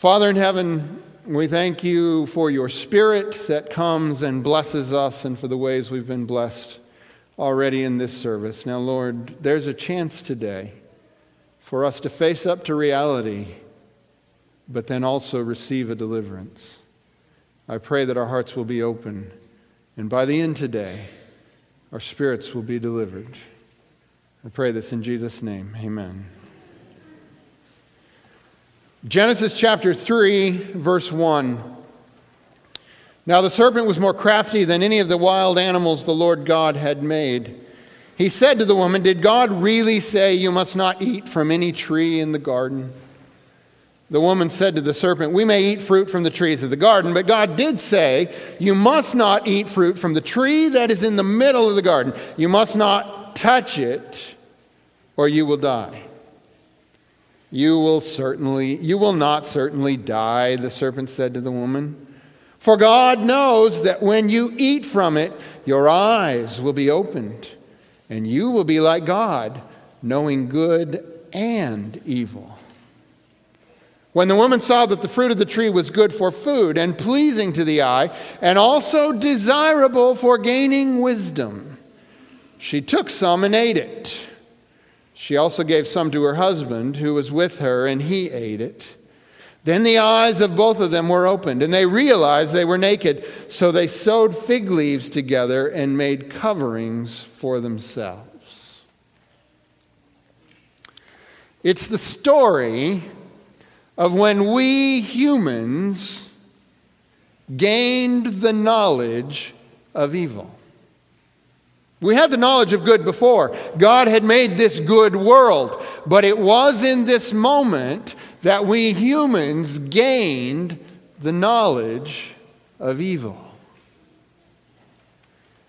Father in heaven, we thank you for your spirit that comes and blesses us and for the ways we've been blessed already in this service. Now, Lord, there's a chance today for us to face up to reality, but then also receive a deliverance. I pray that our hearts will be open, and by the end today, our spirits will be delivered. I pray this in Jesus' name. Amen. Genesis chapter 3, verse 1. Now the serpent was more crafty than any of the wild animals the Lord God had made. He said to the woman, Did God really say you must not eat from any tree in the garden? The woman said to the serpent, We may eat fruit from the trees of the garden, but God did say, You must not eat fruit from the tree that is in the middle of the garden. You must not touch it, or you will die. You will certainly, you will not certainly die, the serpent said to the woman. For God knows that when you eat from it, your eyes will be opened, and you will be like God, knowing good and evil. When the woman saw that the fruit of the tree was good for food and pleasing to the eye, and also desirable for gaining wisdom, she took some and ate it. She also gave some to her husband who was with her, and he ate it. Then the eyes of both of them were opened, and they realized they were naked. So they sewed fig leaves together and made coverings for themselves. It's the story of when we humans gained the knowledge of evil. We had the knowledge of good before. God had made this good world. But it was in this moment that we humans gained the knowledge of evil.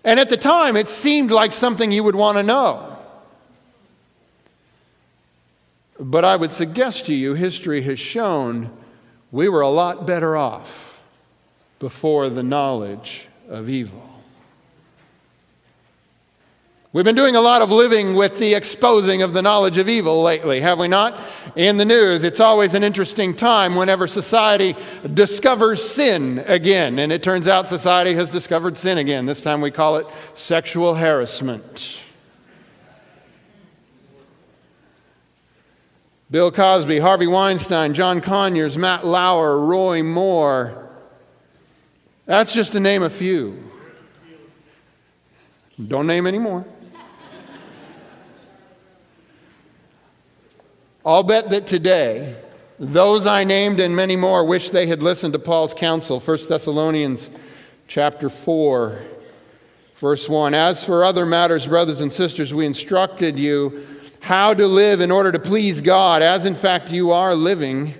And at the time, it seemed like something you would want to know. But I would suggest to you, history has shown we were a lot better off before the knowledge of evil. We've been doing a lot of living with the exposing of the knowledge of evil lately, have we not? In the news, it's always an interesting time whenever society discovers sin again. And it turns out society has discovered sin again. This time we call it sexual harassment. Bill Cosby, Harvey Weinstein, John Conyers, Matt Lauer, Roy Moore. That's just to name a few. Don't name any more. I'll bet that today, those I named and many more wish they had listened to Paul's counsel. 1 Thessalonians chapter 4, verse 1. As for other matters, brothers and sisters, we instructed you how to live in order to please God, as in fact you are living.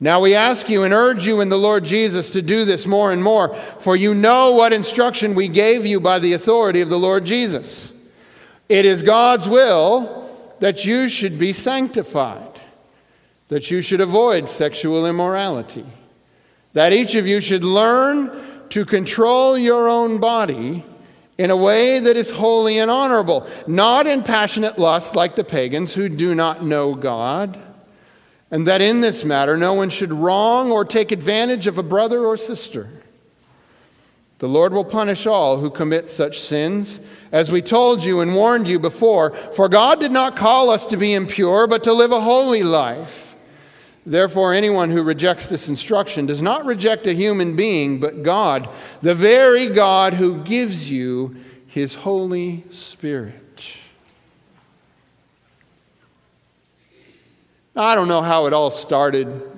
Now we ask you and urge you in the Lord Jesus to do this more and more, for you know what instruction we gave you by the authority of the Lord Jesus. It is God's will that you should be sanctified, that you should avoid sexual immorality, that each of you should learn to control your own body in a way that is holy and honorable, not in passionate lust like the pagans who do not know God, and that in this matter no one should wrong or take advantage of a brother or sister. The Lord will punish all who commit such sins, as we told you and warned you before. For God did not call us to be impure, but to live a holy life. Therefore, anyone who rejects this instruction does not reject a human being, but God, the very God who gives you his Holy Spirit. I don't know how it all started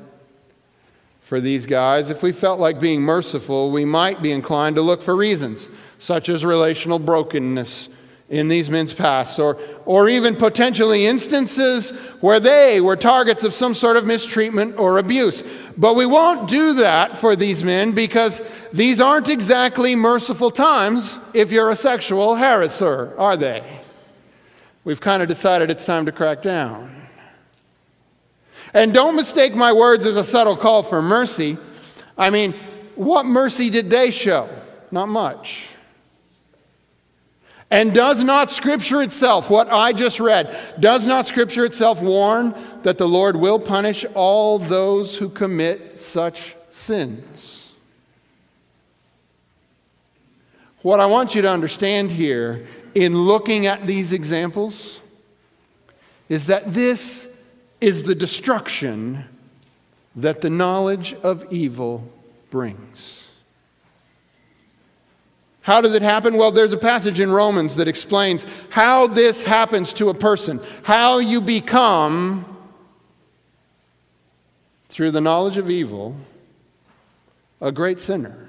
for these guys. If we felt like being merciful, we might be inclined to look for reasons, such as relational brokenness in these men's past, or, or even potentially instances where they were targets of some sort of mistreatment or abuse. But we won't do that for these men because these aren't exactly merciful times if you're a sexual harasser, are they? We've kind of decided it's time to crack down. And don't mistake my words as a subtle call for mercy. I mean, what mercy did they show? Not much. And does not Scripture itself, what I just read, does not Scripture itself warn that the Lord will punish all those who commit such sins? What I want you to understand here in looking at these examples is that this is the destruction that the knowledge of evil brings. How does it happen? Well, there's a passage in Romans that explains how this happens to a person, how you become, through the knowledge of evil, a great sinner.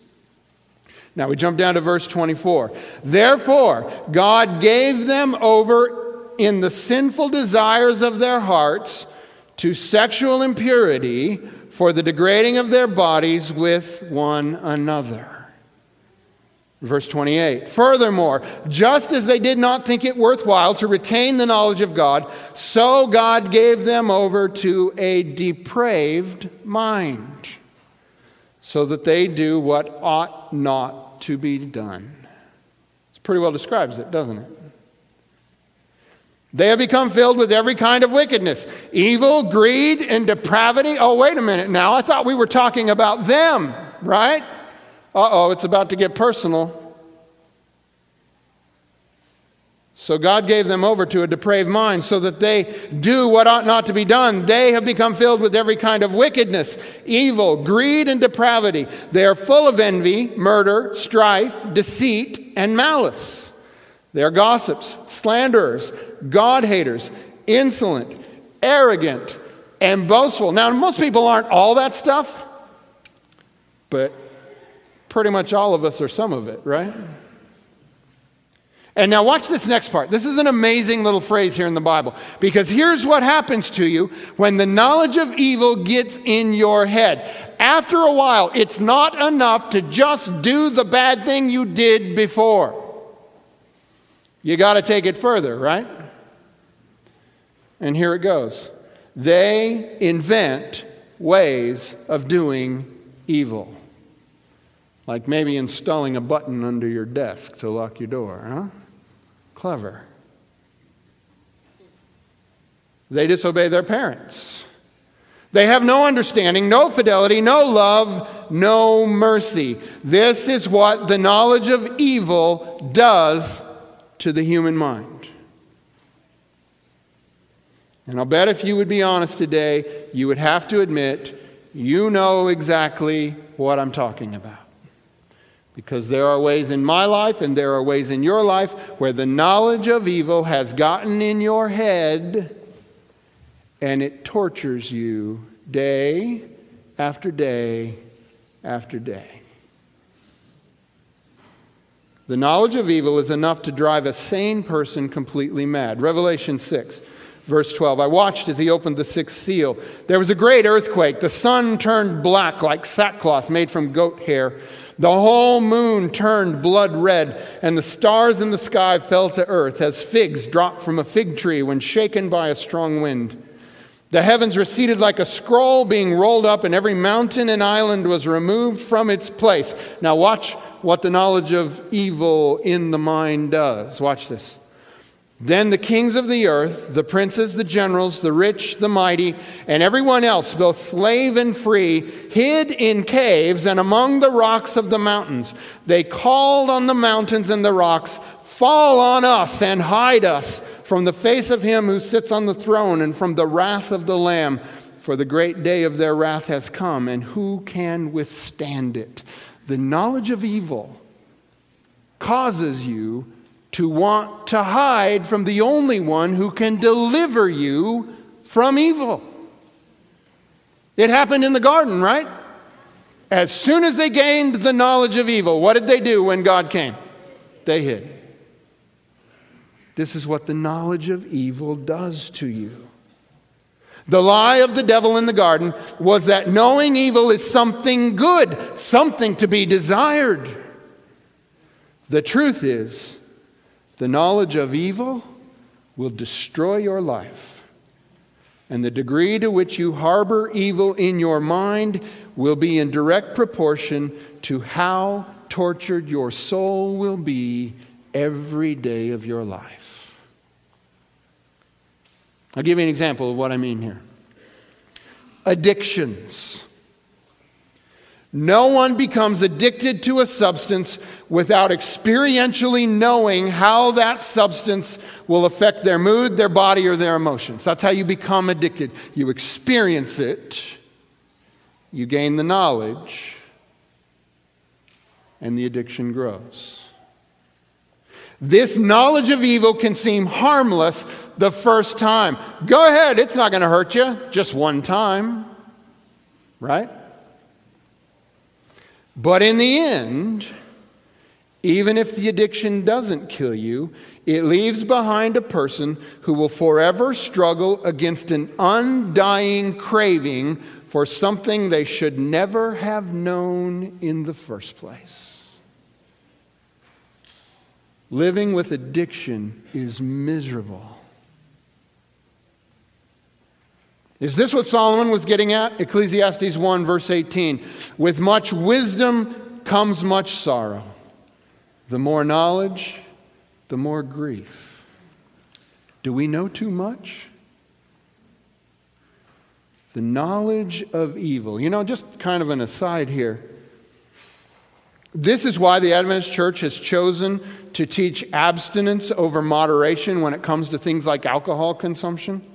Now we jump down to verse 24. Therefore, God gave them over in the sinful desires of their hearts to sexual impurity for the degrading of their bodies with one another. Verse 28 Furthermore, just as they did not think it worthwhile to retain the knowledge of God, so God gave them over to a depraved mind, so that they do what ought not to be done. It pretty well describes it, doesn't it? They have become filled with every kind of wickedness, evil, greed, and depravity. Oh, wait a minute now. I thought we were talking about them, right? Uh oh, it's about to get personal. So God gave them over to a depraved mind so that they do what ought not to be done. They have become filled with every kind of wickedness, evil, greed, and depravity. They are full of envy, murder, strife, deceit, and malice. They are gossips, slanderers, God haters, insolent, arrogant, and boastful. Now, most people aren't all that stuff, but pretty much all of us are some of it, right? And now, watch this next part. This is an amazing little phrase here in the Bible because here's what happens to you when the knowledge of evil gets in your head. After a while, it's not enough to just do the bad thing you did before. You got to take it further, right? And here it goes they invent ways of doing evil. Like maybe installing a button under your desk to lock your door, huh? Clever. They disobey their parents. They have no understanding, no fidelity, no love, no mercy. This is what the knowledge of evil does to the human mind. And I'll bet if you would be honest today, you would have to admit you know exactly what I'm talking about. Because there are ways in my life and there are ways in your life where the knowledge of evil has gotten in your head and it tortures you day after day after day. The knowledge of evil is enough to drive a sane person completely mad. Revelation 6. Verse 12 I watched as he opened the sixth seal. There was a great earthquake. The sun turned black like sackcloth made from goat hair. The whole moon turned blood red, and the stars in the sky fell to earth as figs drop from a fig tree when shaken by a strong wind. The heavens receded like a scroll being rolled up, and every mountain and island was removed from its place. Now, watch what the knowledge of evil in the mind does. Watch this. Then the kings of the earth, the princes, the generals, the rich, the mighty, and everyone else, both slave and free, hid in caves and among the rocks of the mountains. They called on the mountains and the rocks, Fall on us and hide us from the face of him who sits on the throne and from the wrath of the Lamb. For the great day of their wrath has come, and who can withstand it? The knowledge of evil causes you to want to hide from the only one who can deliver you from evil. It happened in the garden, right? As soon as they gained the knowledge of evil, what did they do when God came? They hid. This is what the knowledge of evil does to you. The lie of the devil in the garden was that knowing evil is something good, something to be desired. The truth is, the knowledge of evil will destroy your life. And the degree to which you harbor evil in your mind will be in direct proportion to how tortured your soul will be every day of your life. I'll give you an example of what I mean here addictions. No one becomes addicted to a substance without experientially knowing how that substance will affect their mood, their body, or their emotions. That's how you become addicted. You experience it, you gain the knowledge, and the addiction grows. This knowledge of evil can seem harmless the first time. Go ahead, it's not going to hurt you just one time, right? But in the end, even if the addiction doesn't kill you, it leaves behind a person who will forever struggle against an undying craving for something they should never have known in the first place. Living with addiction is miserable. Is this what Solomon was getting at? Ecclesiastes 1, verse 18. With much wisdom comes much sorrow. The more knowledge, the more grief. Do we know too much? The knowledge of evil. You know, just kind of an aside here. This is why the Adventist Church has chosen to teach abstinence over moderation when it comes to things like alcohol consumption.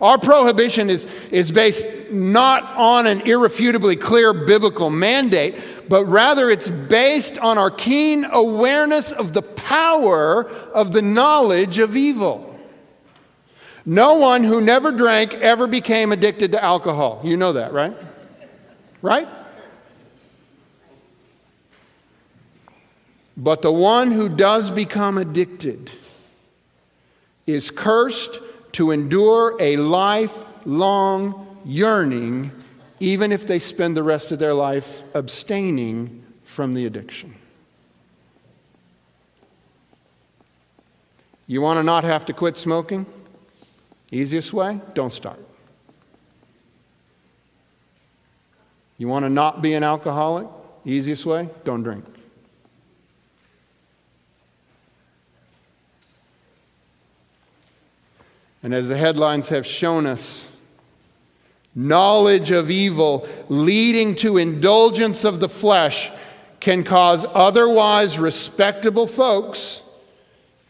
Our prohibition is, is based not on an irrefutably clear biblical mandate, but rather it's based on our keen awareness of the power of the knowledge of evil. No one who never drank ever became addicted to alcohol. You know that, right? Right? But the one who does become addicted is cursed to endure a lifelong yearning, even if they spend the rest of their life abstaining from the addiction. You want to not have to quit smoking? Easiest way? Don't start. You want to not be an alcoholic? Easiest way? Don't drink. And as the headlines have shown us, knowledge of evil leading to indulgence of the flesh can cause otherwise respectable folks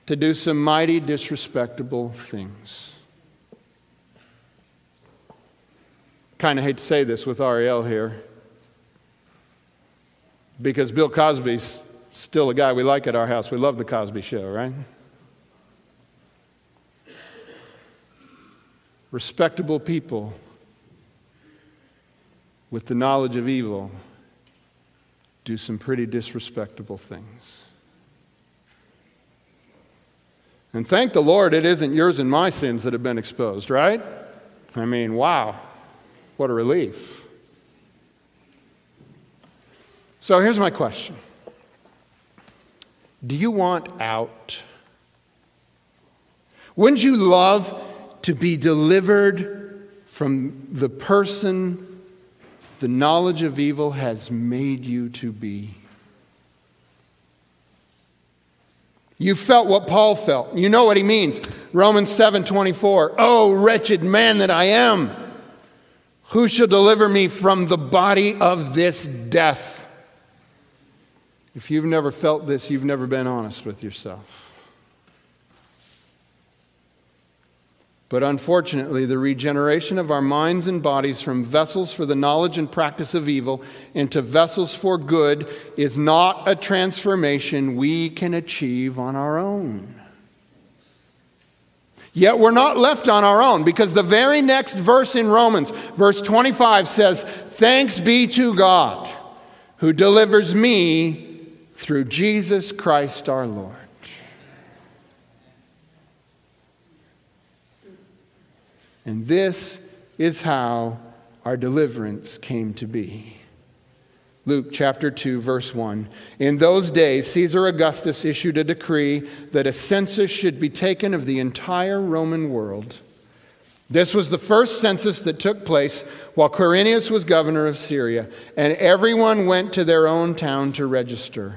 to do some mighty disrespectable things. Kind of hate to say this with Ariel here because Bill Cosby's still a guy we like at our house. We love the Cosby show, right? Respectable people with the knowledge of evil do some pretty disrespectable things. And thank the Lord it isn't yours and my sins that have been exposed, right? I mean, wow, what a relief. So here's my question Do you want out? Wouldn't you love to be delivered from the person the knowledge of evil has made you to be. You felt what Paul felt. You know what he means. Romans 7:24. Oh wretched man that I am. Who shall deliver me from the body of this death? If you've never felt this, you've never been honest with yourself. But unfortunately, the regeneration of our minds and bodies from vessels for the knowledge and practice of evil into vessels for good is not a transformation we can achieve on our own. Yet we're not left on our own because the very next verse in Romans, verse 25, says, Thanks be to God who delivers me through Jesus Christ our Lord. And this is how our deliverance came to be. Luke chapter 2, verse 1. In those days, Caesar Augustus issued a decree that a census should be taken of the entire Roman world. This was the first census that took place while Quirinius was governor of Syria, and everyone went to their own town to register.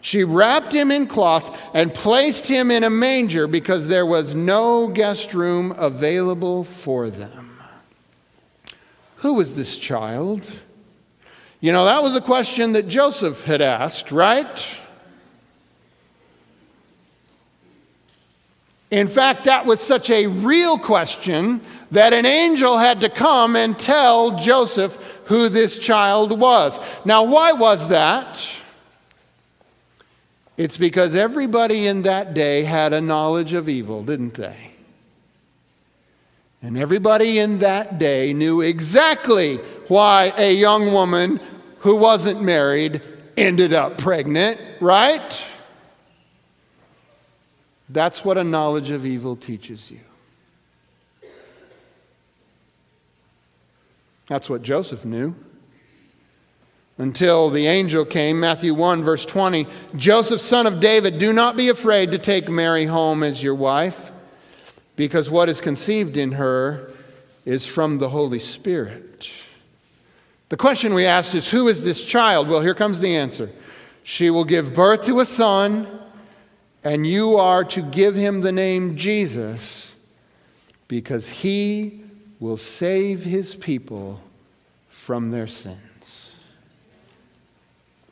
She wrapped him in cloths and placed him in a manger because there was no guest room available for them. Who was this child? You know, that was a question that Joseph had asked, right? In fact, that was such a real question that an angel had to come and tell Joseph who this child was. Now, why was that? It's because everybody in that day had a knowledge of evil, didn't they? And everybody in that day knew exactly why a young woman who wasn't married ended up pregnant, right? That's what a knowledge of evil teaches you. That's what Joseph knew until the angel came. Matthew 1, verse 20 Joseph, son of David, do not be afraid to take Mary home as your wife, because what is conceived in her is from the Holy Spirit. The question we asked is Who is this child? Well, here comes the answer. She will give birth to a son, and you are to give him the name Jesus, because he will save his people from their sins.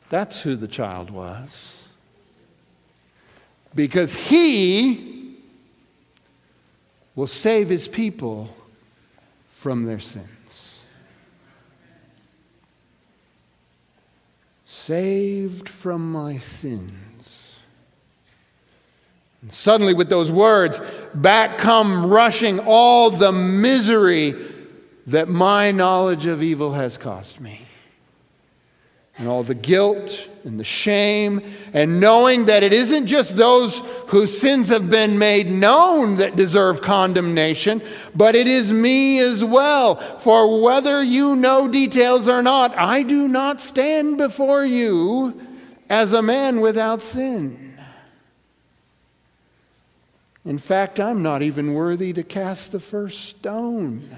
That's who the child was. Because he will save his people from their sins. Saved from my sins. And suddenly, with those words, back come rushing all the misery that my knowledge of evil has cost me and all the guilt and the shame, and knowing that it isn't just those whose sins have been made known that deserve condemnation, but it is me as well. For whether you know details or not, I do not stand before you as a man without sin. In fact, I'm not even worthy to cast the first stone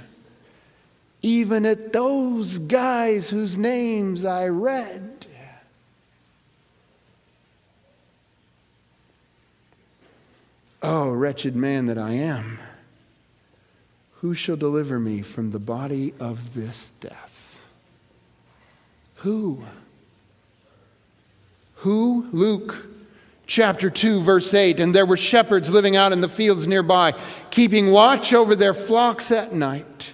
even at those guys whose names I read. Oh, wretched man that I am, who shall deliver me from the body of this death? Who? Who? Luke chapter 2, verse 8. And there were shepherds living out in the fields nearby, keeping watch over their flocks at night.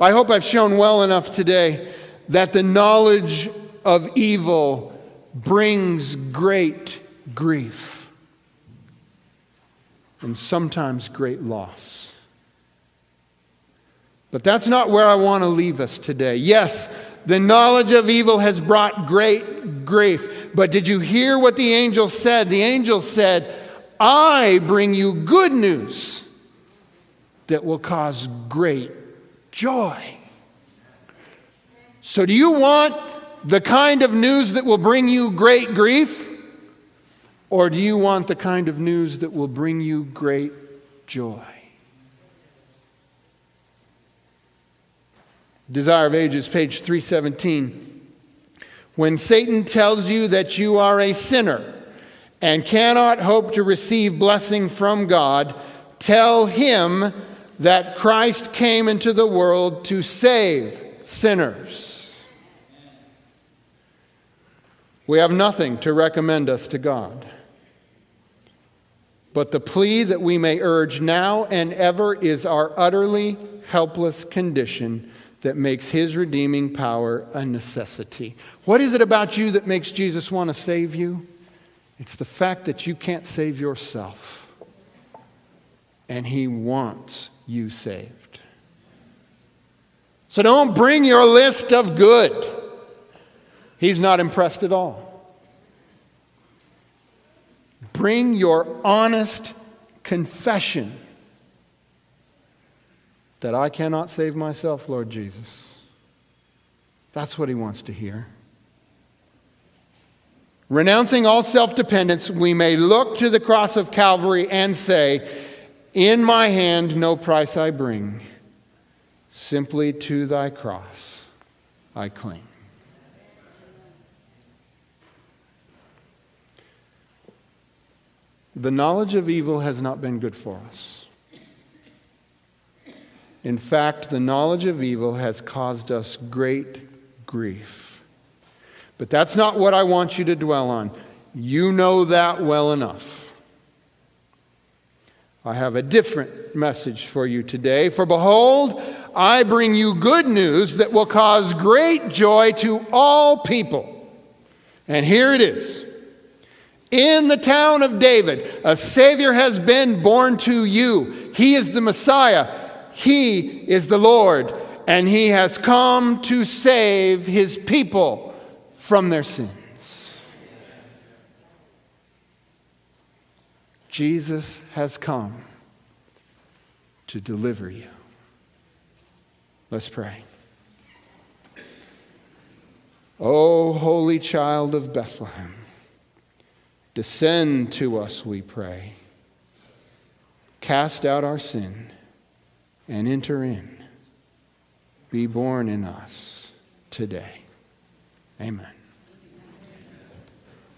I hope I've shown well enough today that the knowledge of evil brings great grief and sometimes great loss. But that's not where I want to leave us today. Yes, the knowledge of evil has brought great grief. But did you hear what the angel said? The angel said, I bring you good news that will cause great joy. So, do you want the kind of news that will bring you great grief? Or do you want the kind of news that will bring you great joy? Desire of Ages, page 317. When Satan tells you that you are a sinner and cannot hope to receive blessing from God, tell him that Christ came into the world to save sinners. We have nothing to recommend us to God. But the plea that we may urge now and ever is our utterly helpless condition that makes his redeeming power a necessity. What is it about you that makes Jesus want to save you? It's the fact that you can't save yourself. And he wants you saved. So don't bring your list of good. He's not impressed at all. Bring your honest confession that I cannot save myself, Lord Jesus. That's what he wants to hear. Renouncing all self dependence, we may look to the cross of Calvary and say, In my hand no price I bring, simply to thy cross I cling. The knowledge of evil has not been good for us. In fact, the knowledge of evil has caused us great grief. But that's not what I want you to dwell on. You know that well enough. I have a different message for you today. For behold, I bring you good news that will cause great joy to all people. And here it is. In the town of David, a Savior has been born to you. He is the Messiah. He is the Lord, and He has come to save His people from their sins. Jesus has come to deliver you. Let's pray. O holy child of Bethlehem, descend to us, we pray. Cast out our sin and enter in. Be born in us today. Amen.